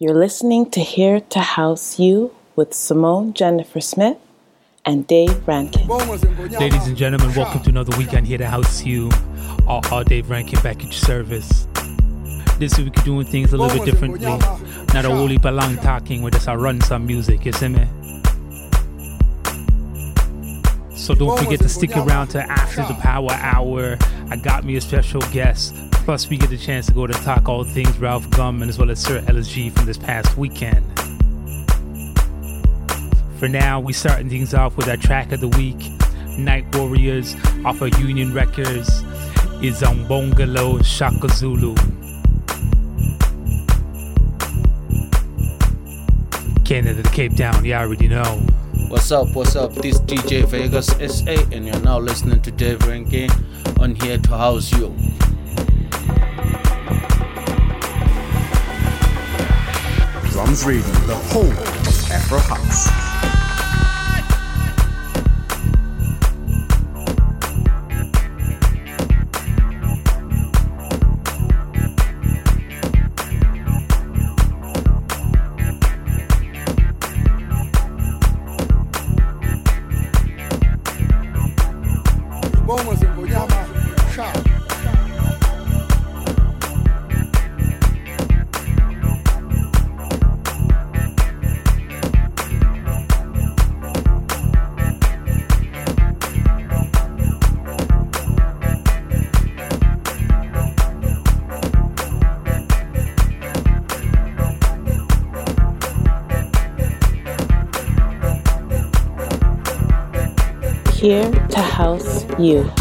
You're listening to Here to House You with Simone Jennifer Smith and Dave Rankin. Ladies and gentlemen, welcome to another weekend Here to House You. All, all Dave Rankin back at your service. This week we're doing things a little bit differently. Not a wholly long talking, we're just a run some music, you see me? So don't forget to stick around to after the power hour. I got me a special guest. Plus, we get a chance to go to talk all things Ralf GUM and as well as Sir LSG from this past weekend. For now, we starting things off with our track of the week, Night Warriors off of Union Records is on Bongalo Shaka Zulu. Canada Cape Town, you already know. What's up, what's up? This DJ Vegas SA, and you're now listening to Dave Rankin on Here to House You. Drums Radio, the home of Afro House. You.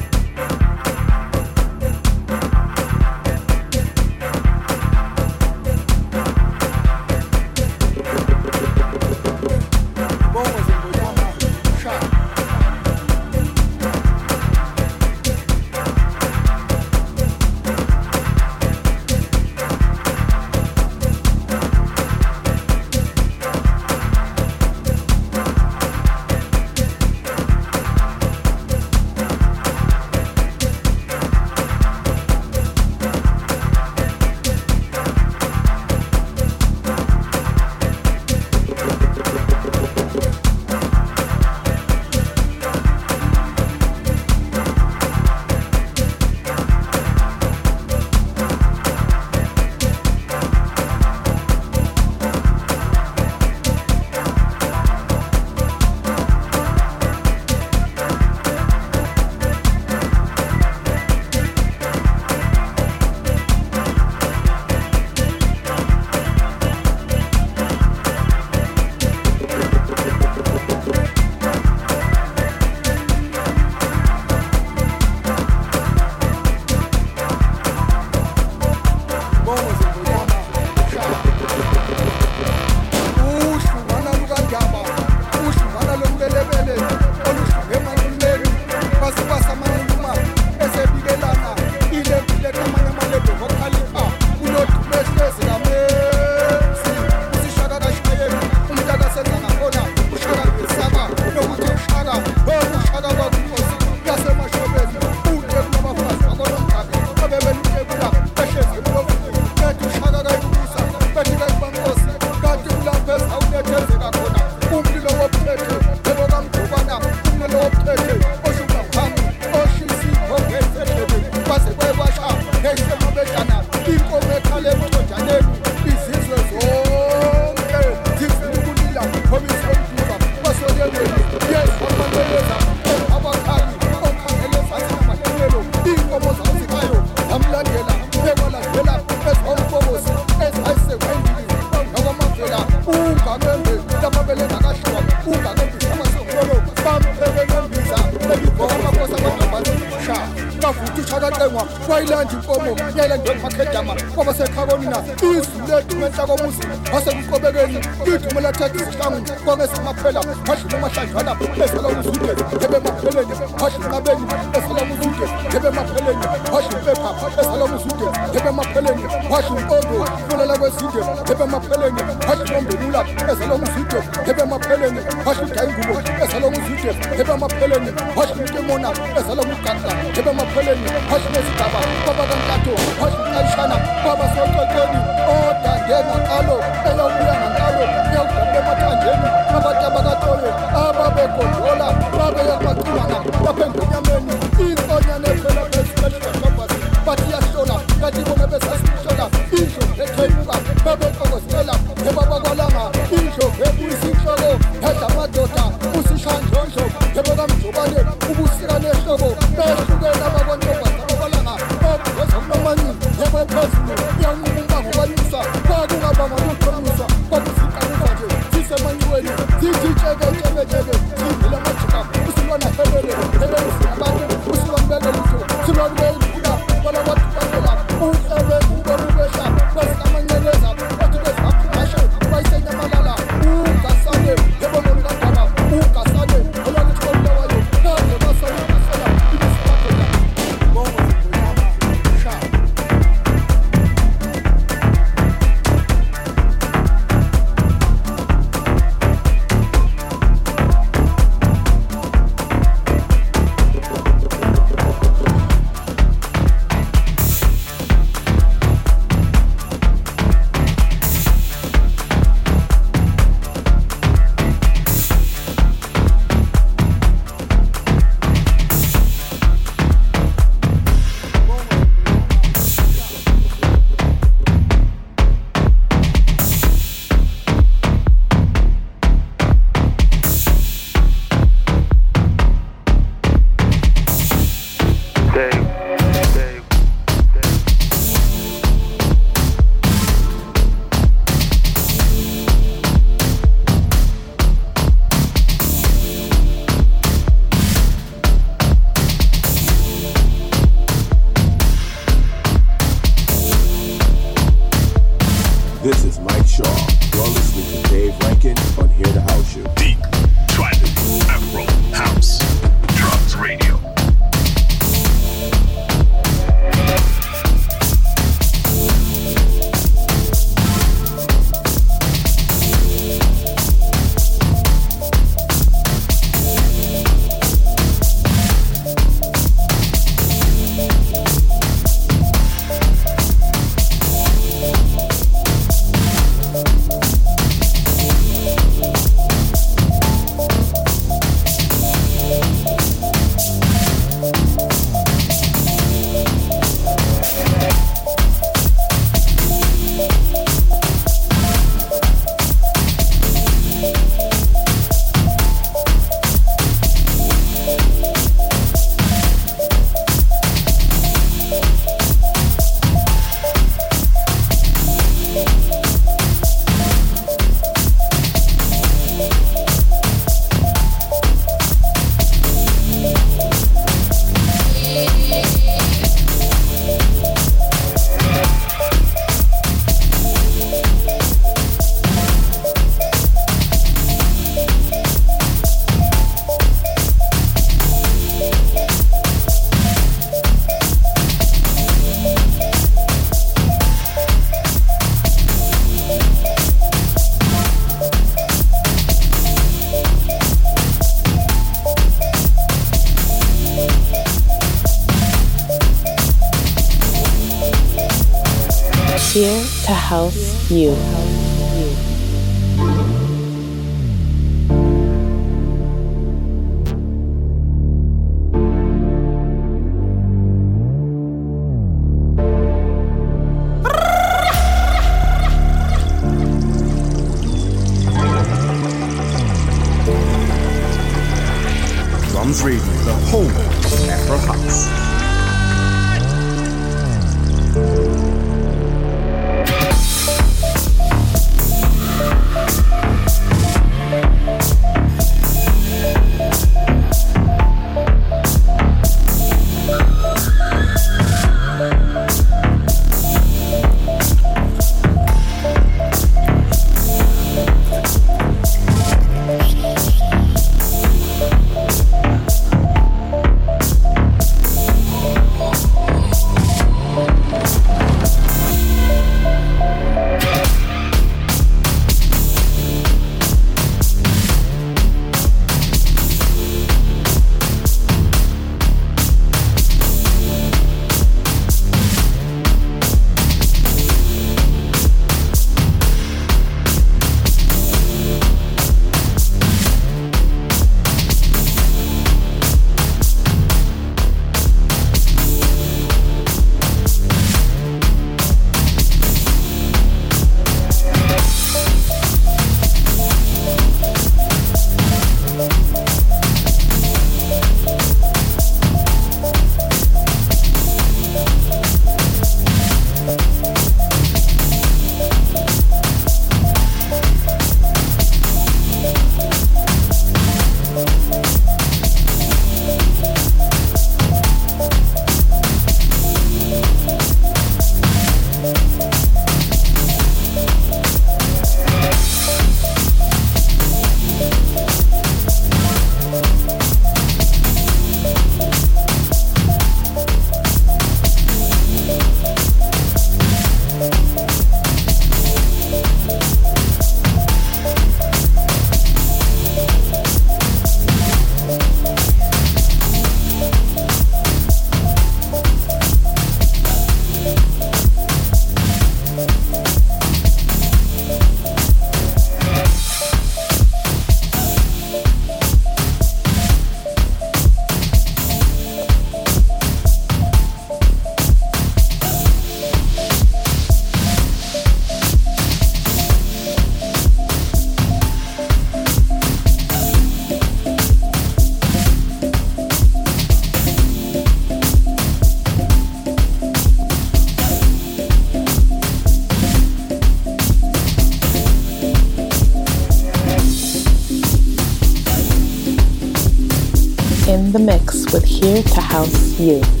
You.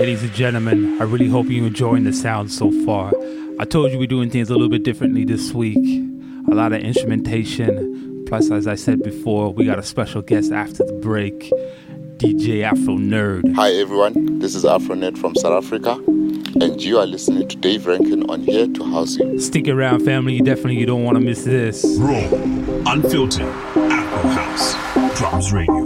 Ladies and gentlemen. I really hope you're enjoying the sound so far. I told you we're doing things a little bit differently this week. A lot of instrumentation. Plus, as I said before, we got a special guest after the break, DJ Afro Nerd. Hi everyone, this is Afro Nerd from South Africa, and you are listening to Dave Rankin on Here to House You. Stick around, family. You definitely you don't want to miss this. Raw, unfiltered, Afro House, Drums Radio.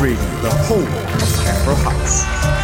Radio, the home of Afro House.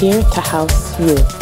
Here to House You.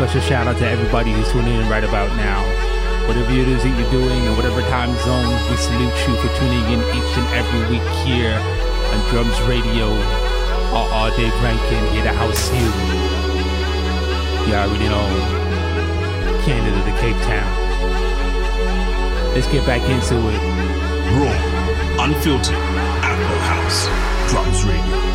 Special shout out to everybody who's tuning in right about now. Whatever it is that you're doing and whatever time zone, we salute you for tuning in each and every week here on Drums Radio. All, Dave Rankin here to house you. You already know. Canada to Cape Town. Let's get back into it. Raw, unfiltered, Afro House, Drums Radio.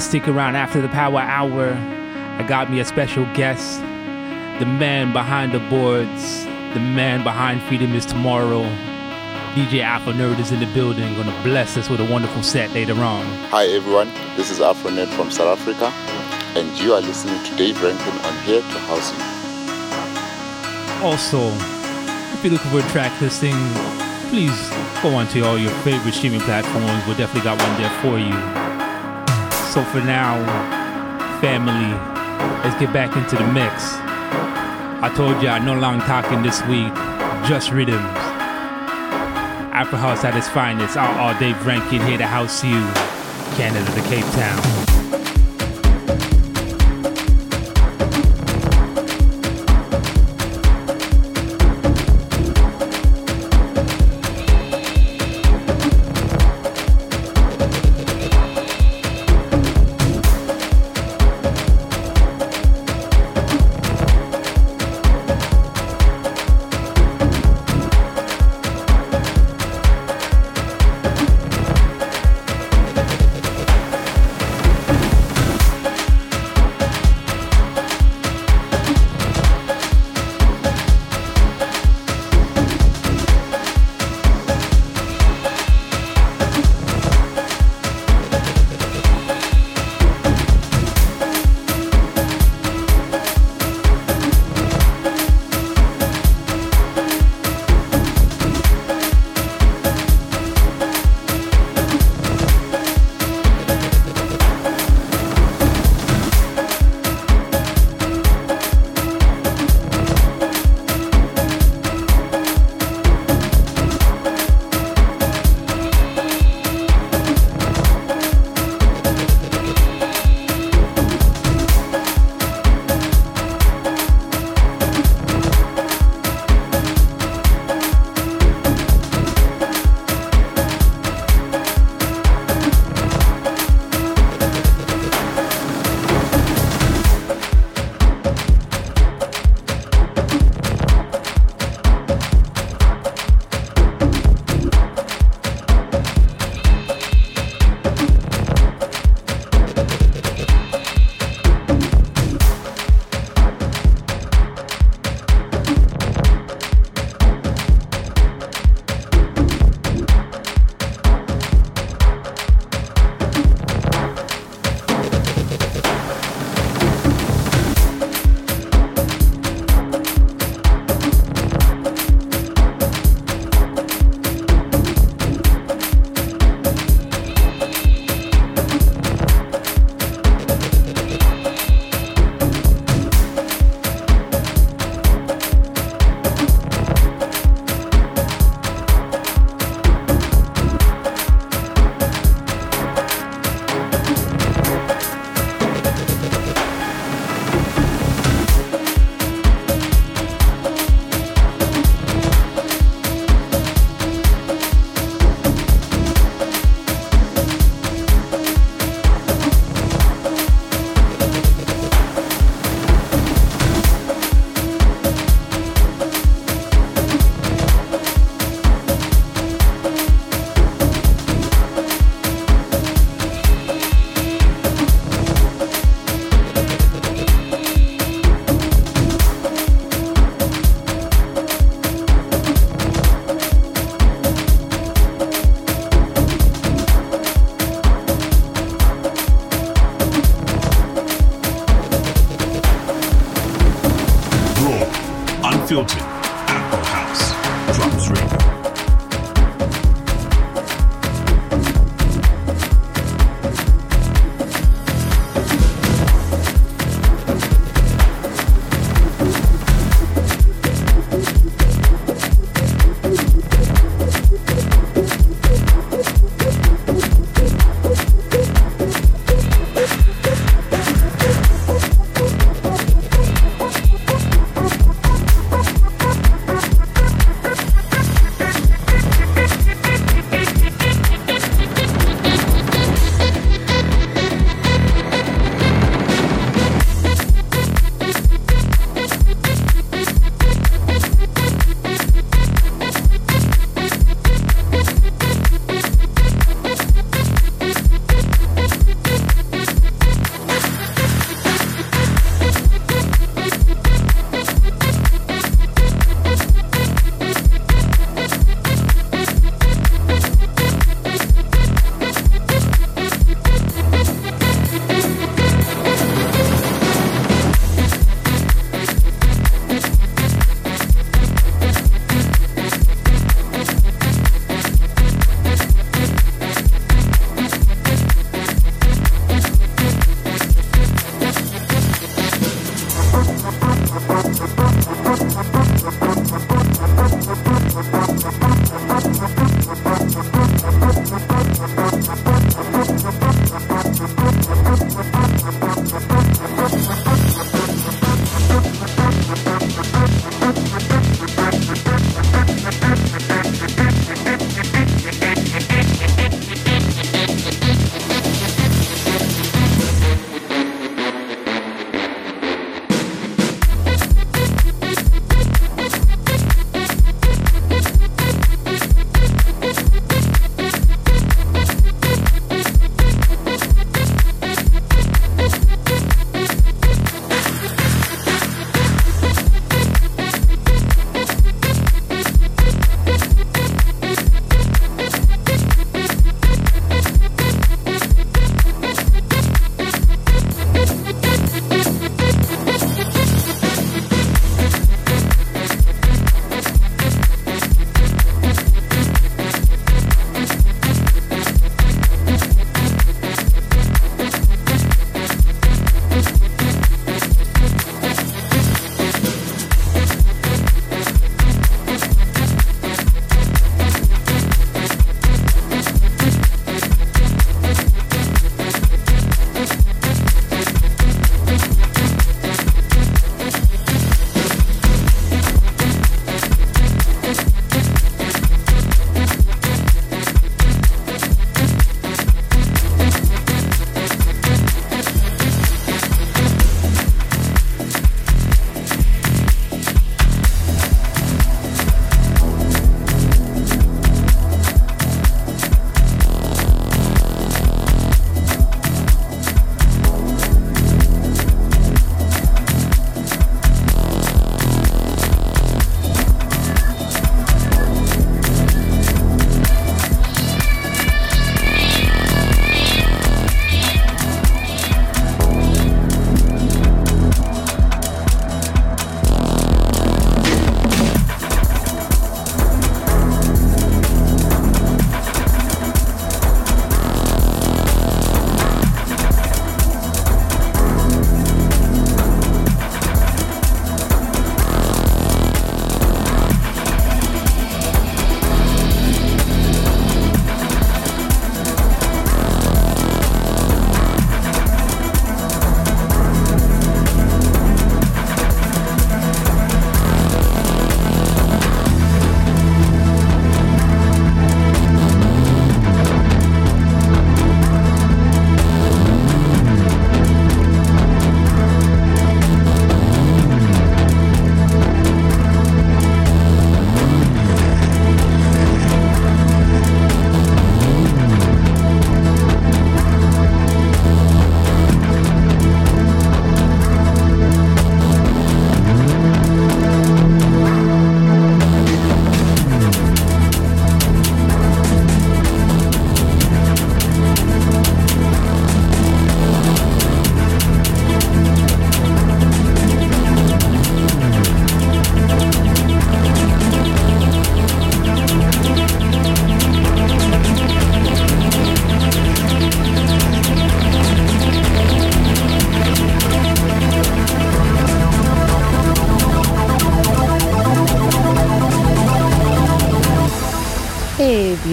To stick around after the power hour. I got me a special guest, the man behind the boards, the man behind Freedom is Tomorrow. DJ Afro Nerd is in the building, gonna bless us with a wonderful set later on. Hi everyone, this is Afro Nerd from South Africa, and you are listening to Dave Rankin on Here to House You. Also, if you're looking for a track listing, please go onto all your favorite streaming platforms. We definitely got one there for you. So for now, family, let's get back into the mix. I told ya no long talking this week, just rhythms. Afro House at its finest, all, all Dave Rankin here to house you, Canada to Cape Town.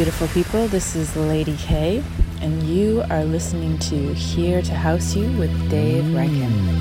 Beautiful people. This is Lady K, and you are listening to Here to House You with Dave Rankin.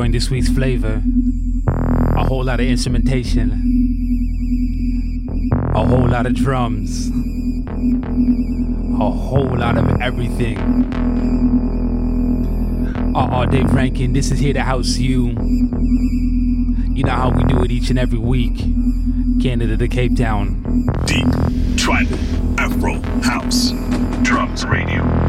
Enjoying this week's flavor. A whole lot of instrumentation, a whole lot of drums, a whole lot of everything. Uh uh, Dave Rankin, this is here to house you. You know how we do it each and every week. Canada to Cape Town. Deep, tribal, Afro, house, drums radio.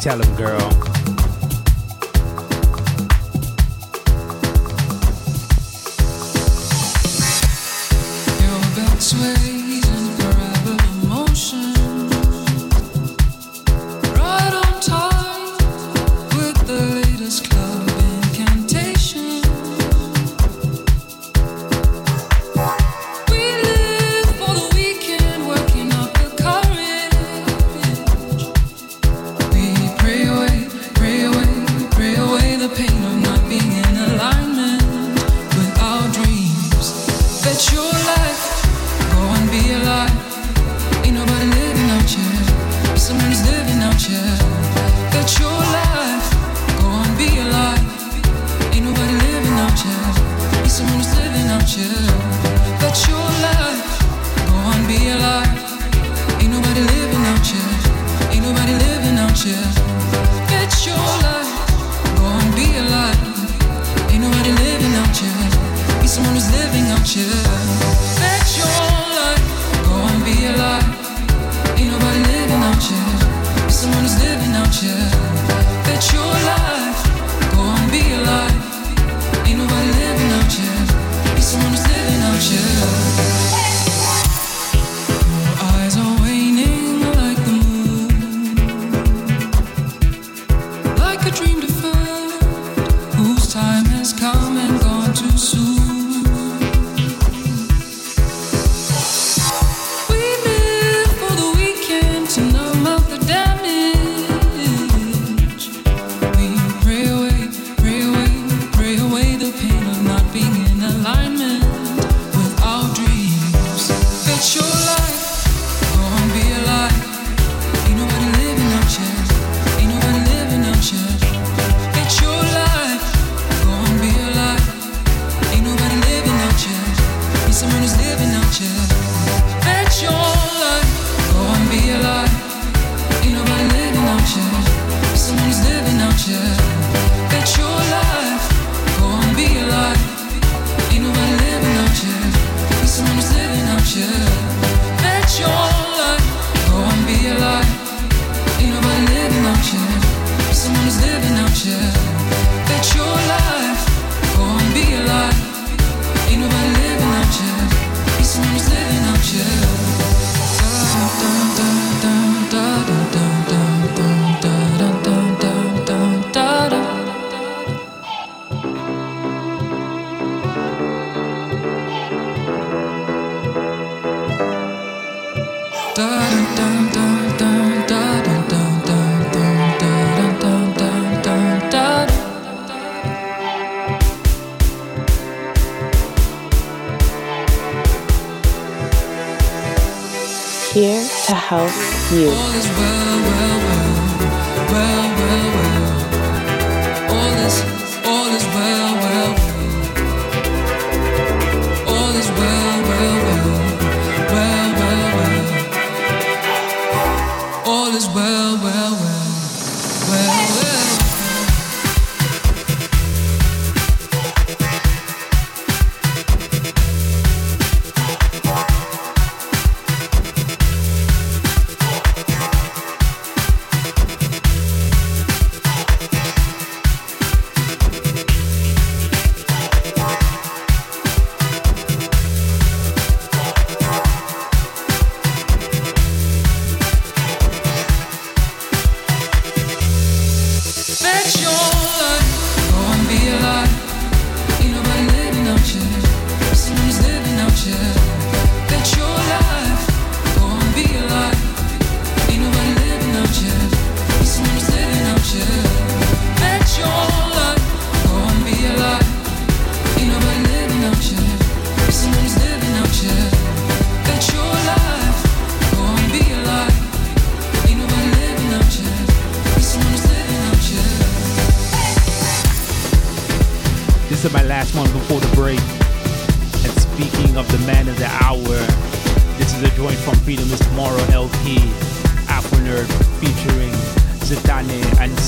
Tell him, girl.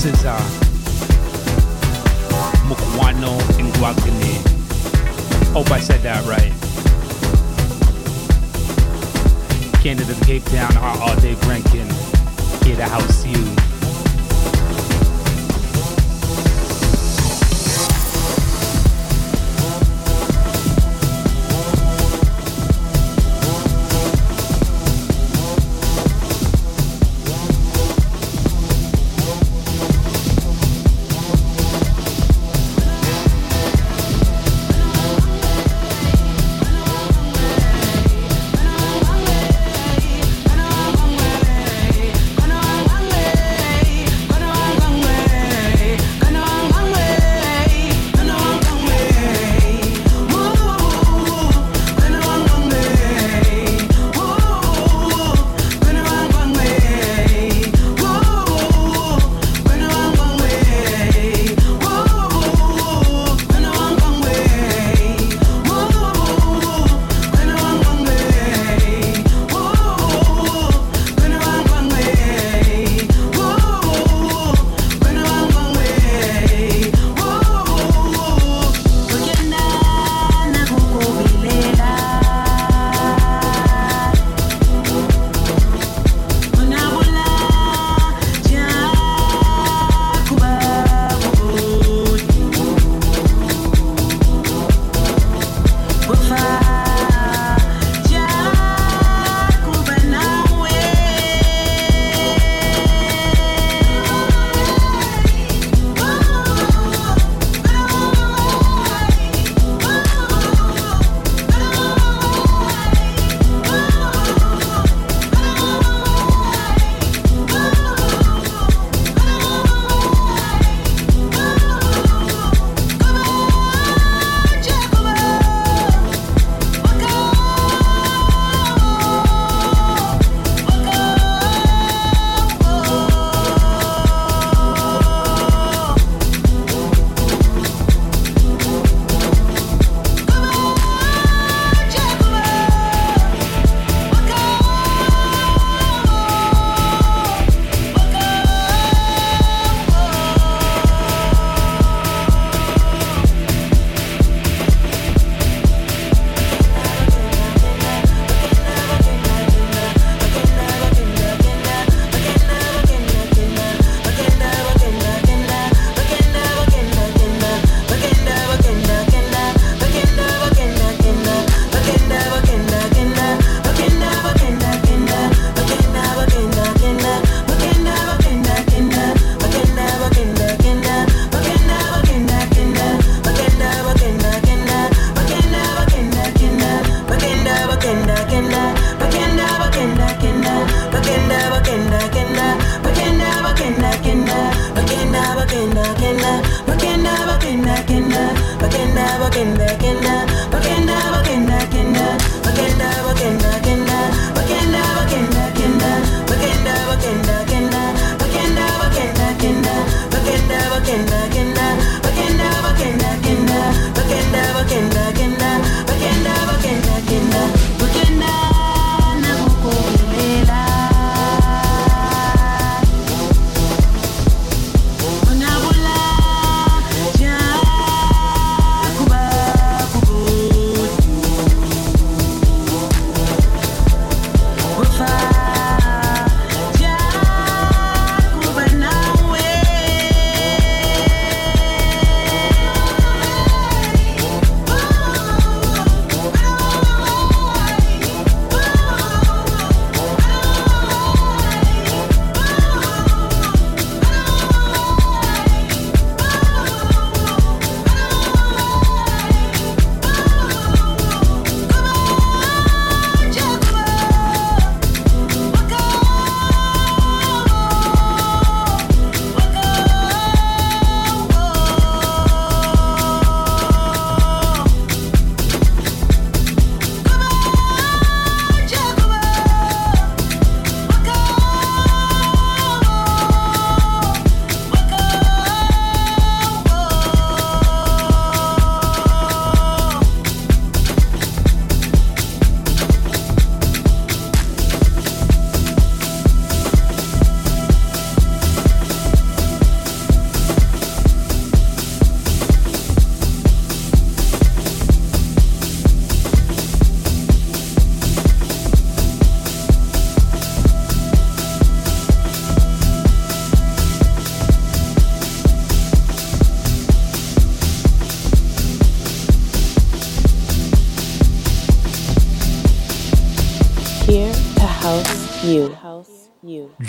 This is uh, Mukwano Nguagane. Hope oh, I said that right. Canada to Cape Town, are all Dave Rankin. Here to house you.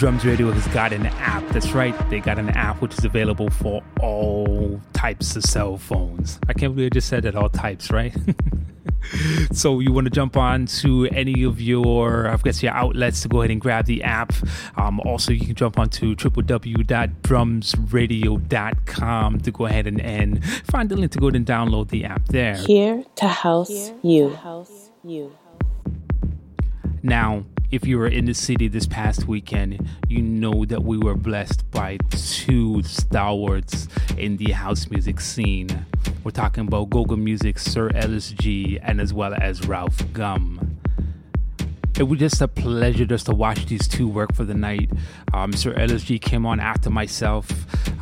Drums Radio has got an app. That's right. They got an app which is available for all types of cell phones. I can't believe I just said that all types, right? so you want to jump on to any of your, I guess, your outlets to go ahead and grab the app. Um, also, you can jump onto www.drumsradio.com to go ahead and, and find the link to go ahead and download the app there. Here to house Here you. To house if you were in the city this past weekend, you know that we were blessed by two stalwarts in the house music scene. We're talking about Gogo Music, Sir LSG, and as well as Ralf GUM it was just a pleasure just to watch these two work for the night. Um, Sir LSG came on after myself,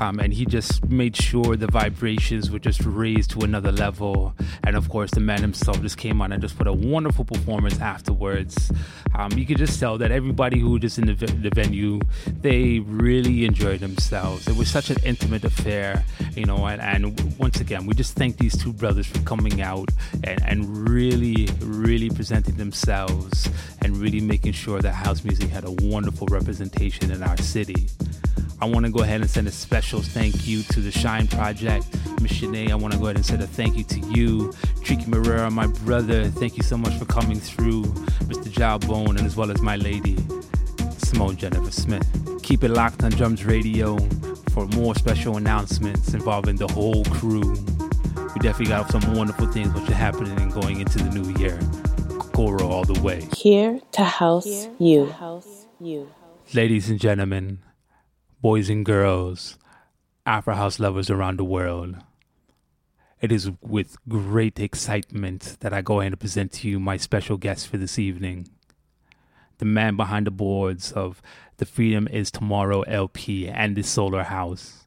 um, and he just made sure the vibrations were just raised to another level. And of course, the man himself just came on and just put a wonderful performance afterwards. Um, you could just tell that everybody who was just in the, the venue, they really enjoyed themselves. It was such an intimate affair, you know. And, and once again, we just thank these two brothers for coming out and, and really, really presenting themselves and really making sure that house music had a wonderful representation in our city. I want to go ahead and send a special thank you to the Shine Project. Miss Shanae, I want to go ahead and send a thank you to you. Tricky Marrera, my brother, thank you so much for coming through. Mr. Jawbone, and as well as my lady, Simone Jennifer Smith. Keep it locked on Drums Radio for more special announcements involving the whole crew. We definitely got some wonderful things which are happening and going into the new year all the way. Here to house Here you. To house you. Ladies and gentlemen, boys and girls, Afro House lovers around the world. It is with great excitement that I go ahead and present to you my special guest for this evening. The man behind the boards of the Freedom is Tomorrow LP and the Solar House,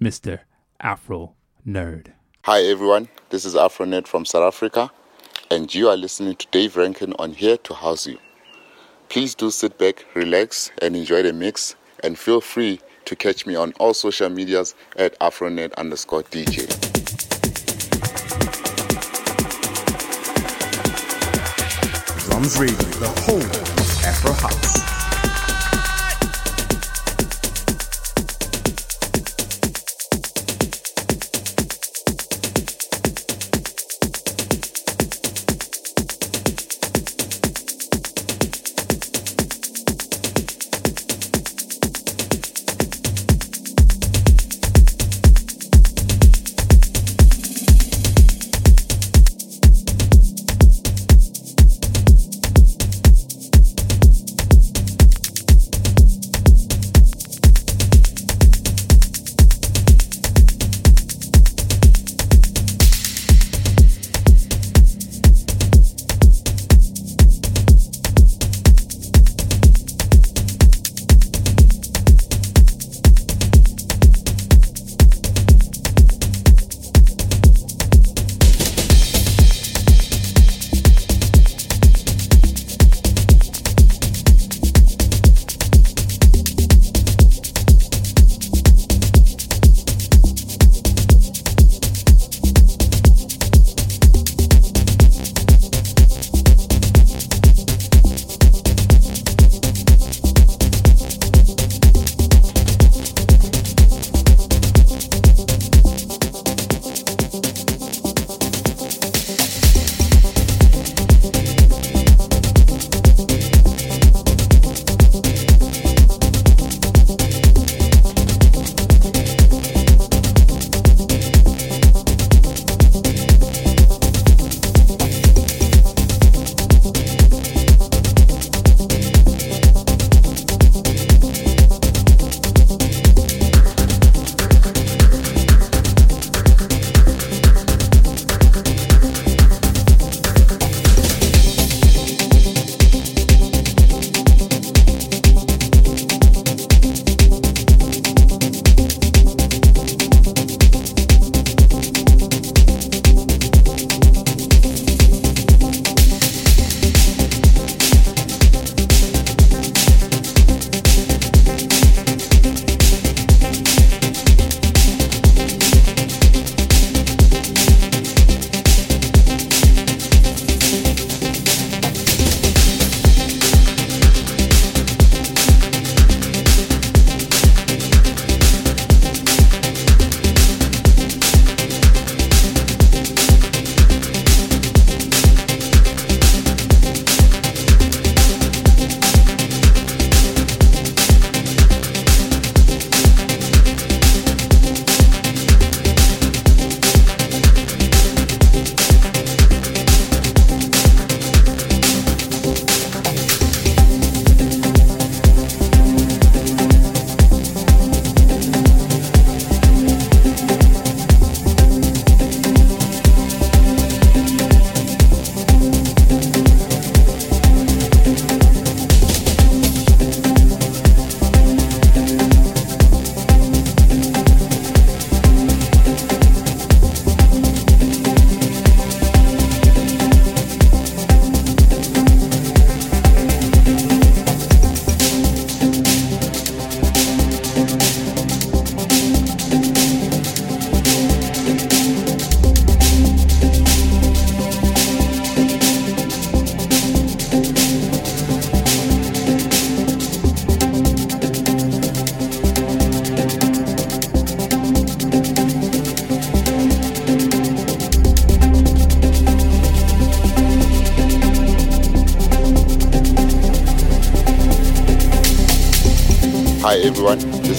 Mr. Afro Nerd. Hi everyone, this is Afro Nerd from South Africa and you are listening to Dave Rankin on Here to House You. Please do sit back, relax, and enjoy the mix, and feel free to catch me on all social medias at Afronet underscore DJ. Drums Radio, the home of Afro House.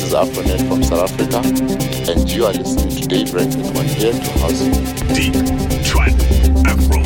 Is Afronet from South Africa, and you are listening to Dave Rankin on Here to House. Deep, trend, Afro,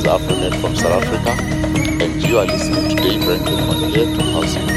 is Afronet from South Africa, and you are listening to Rankin on Here to House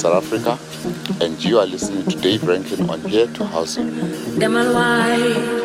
South Africa, and you are listening to Dave Rankin on Here to House You.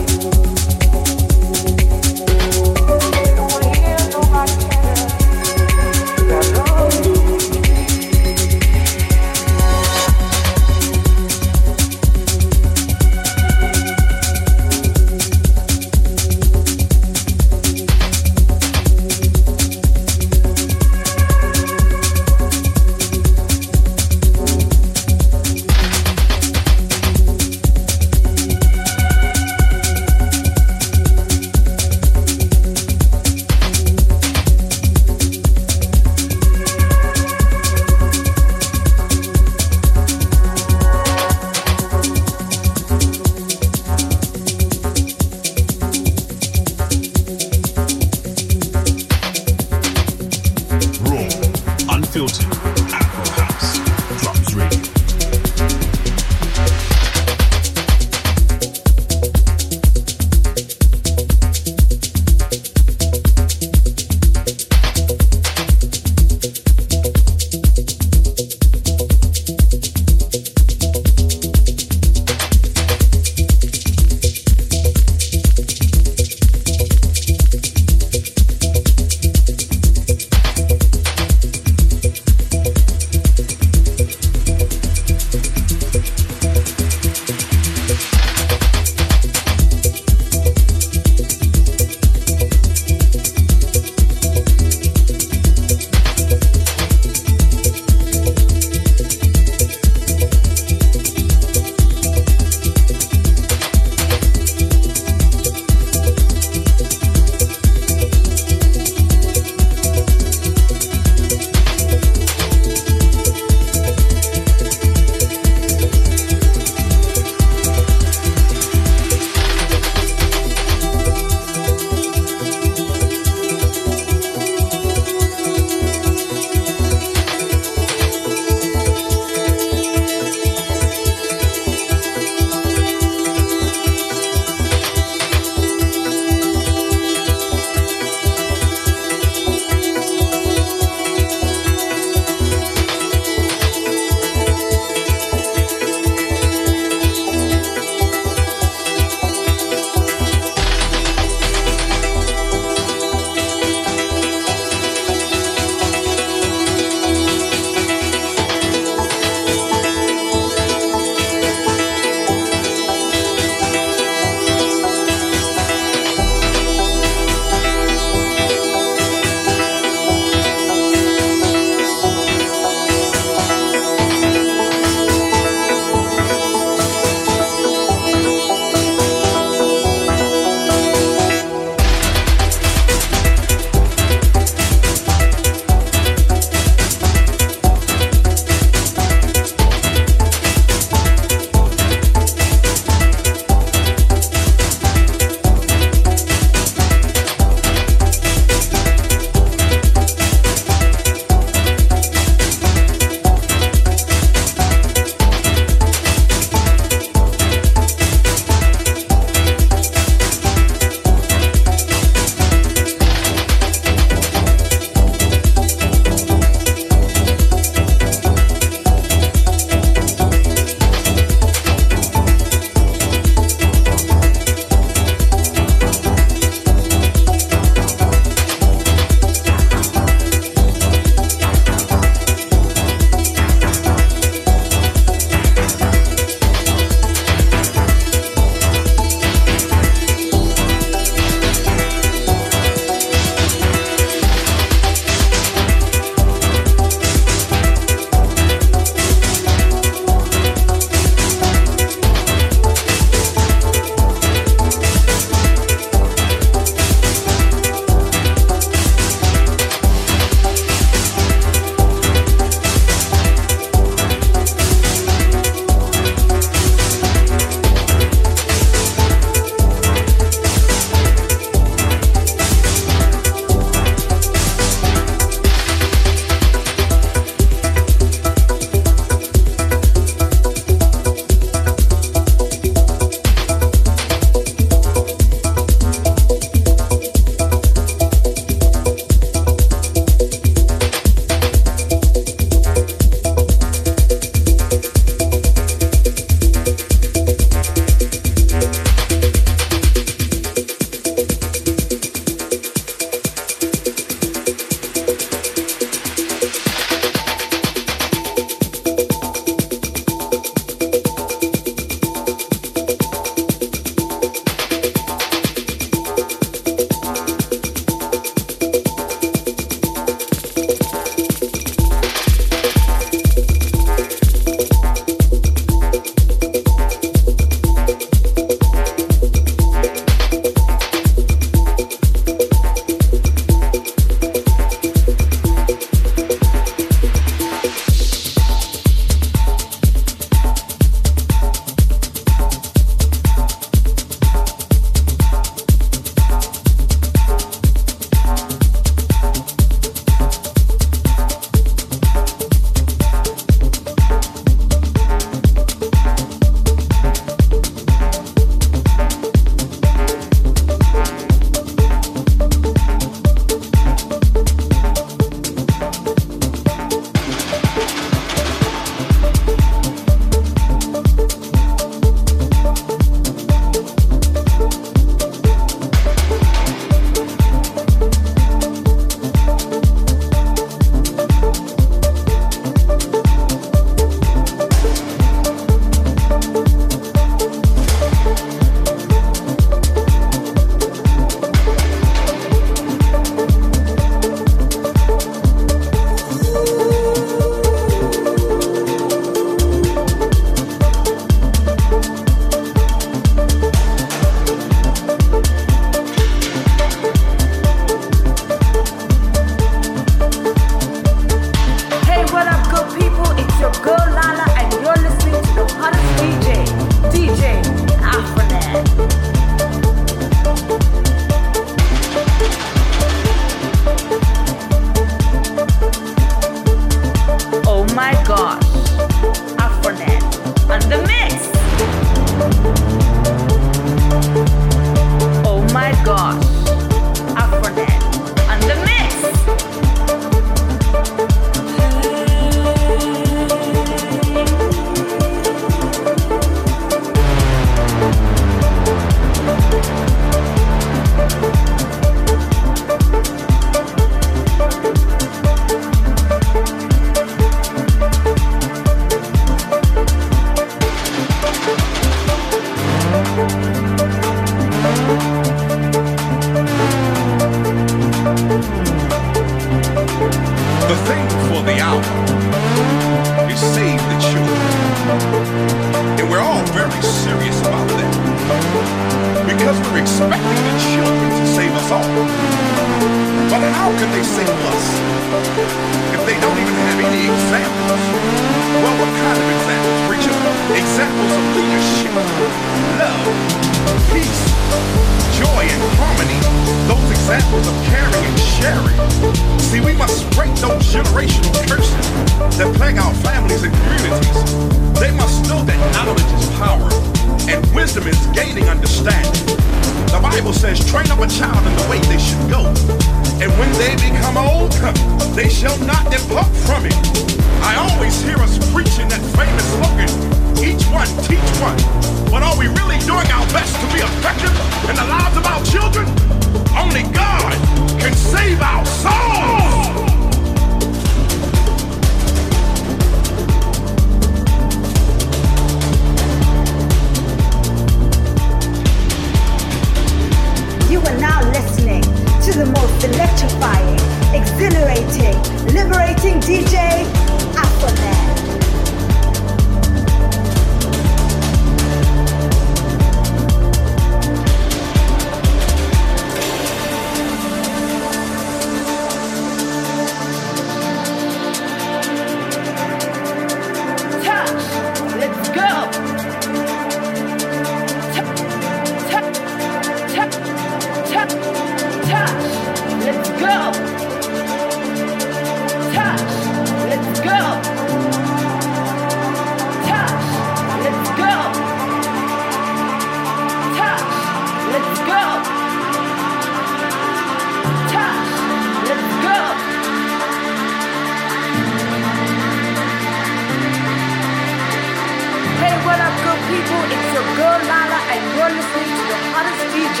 are listening to the hottest DJ,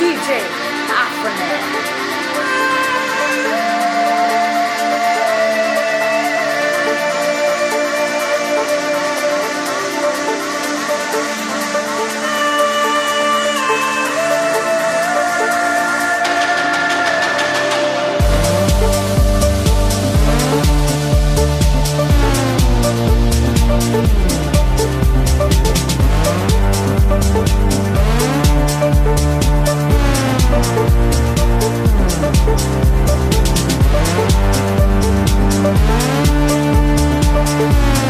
DJ Afronet. Thank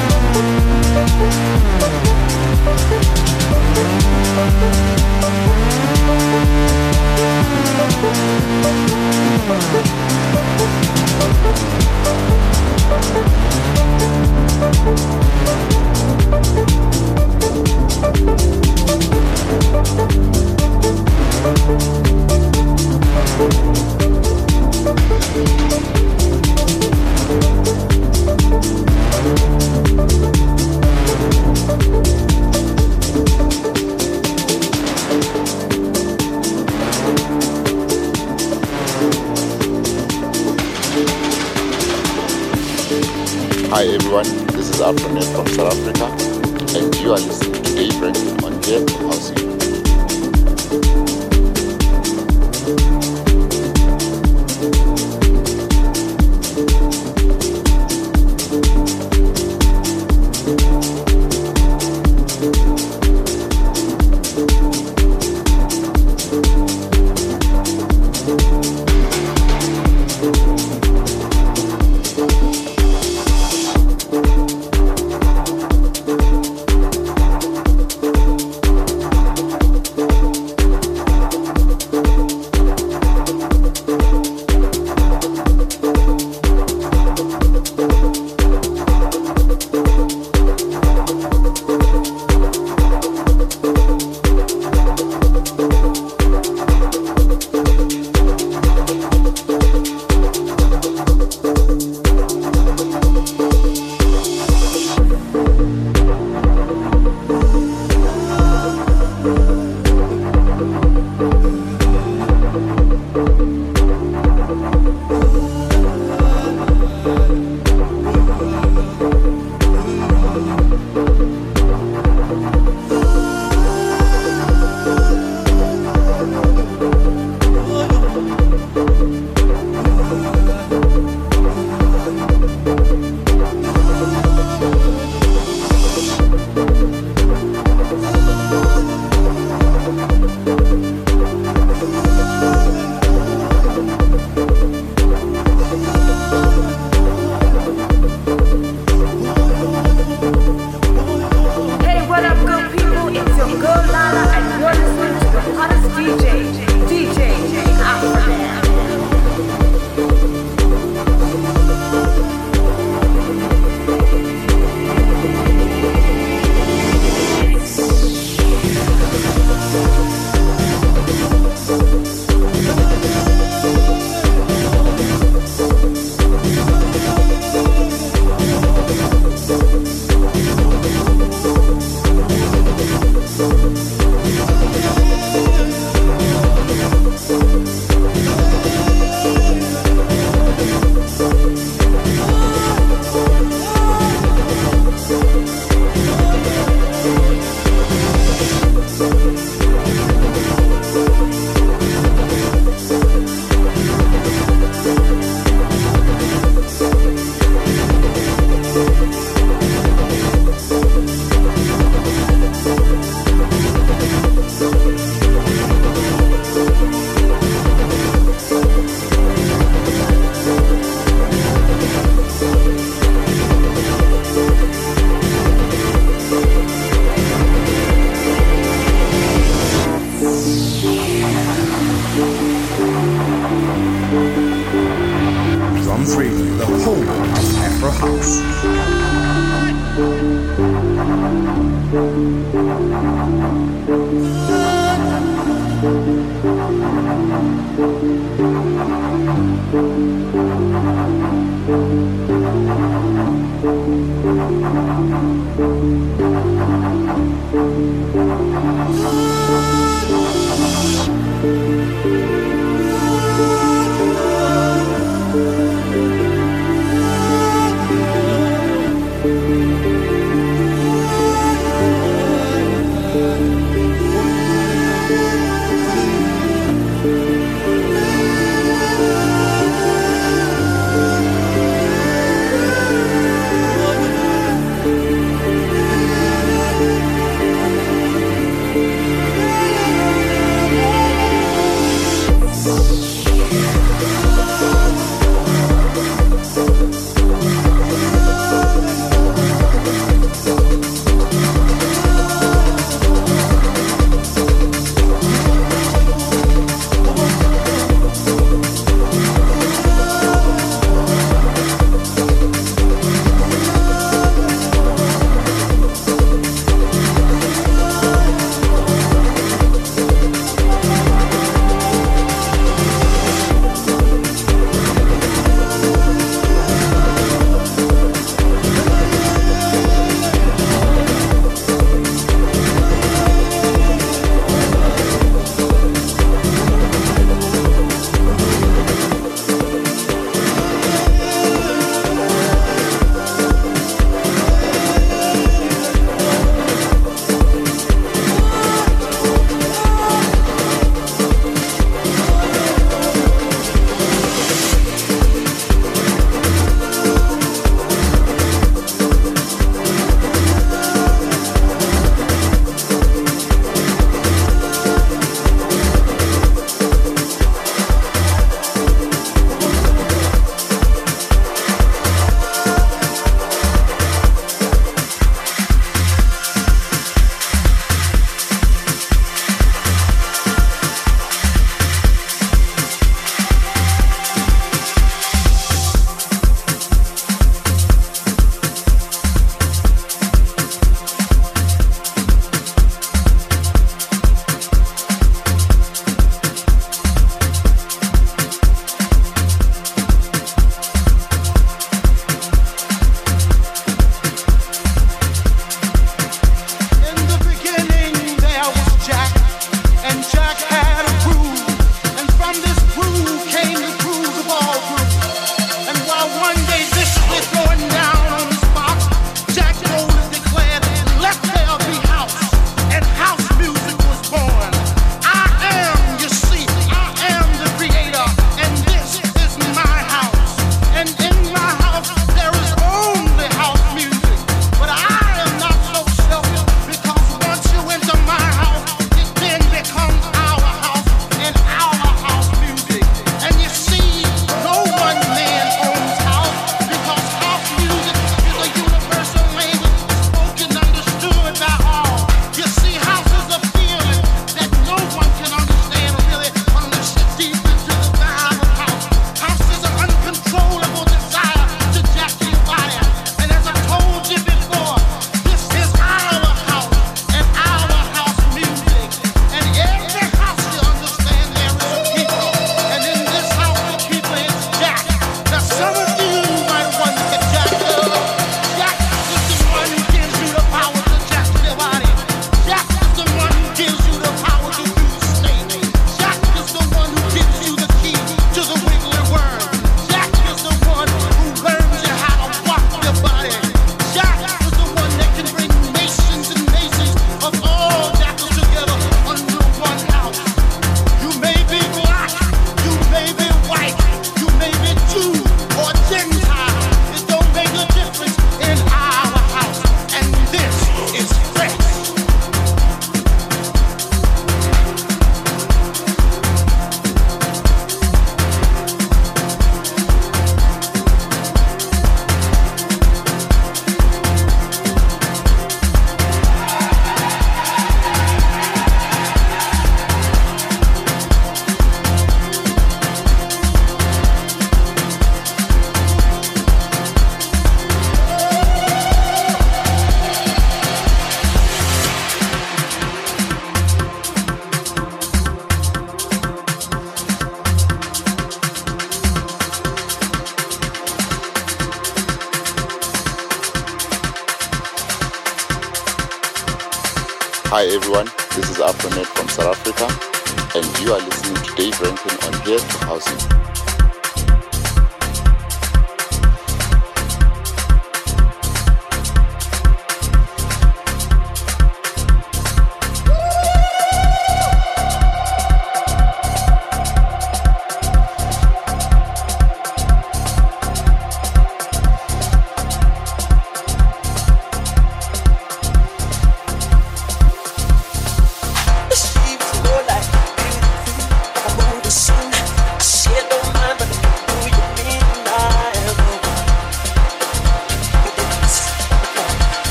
Hi everyone, This is Afronet from South Africa, and you are listening to Dave Rankin on Dead House.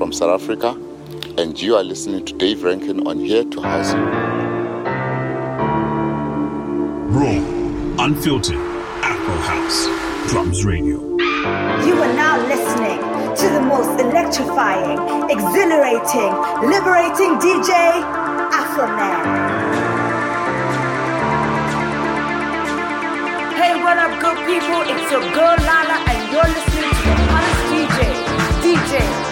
From South Africa, and you are listening to Dave Rankin on Here to House You. Raw, unfiltered, Afro House, Drums Radio. You are now listening to the most electrifying, exhilarating, liberating DJ, Afroman. Hey, what up, good people? It's your girl Lala, and you're listening to the hottest DJ, DJ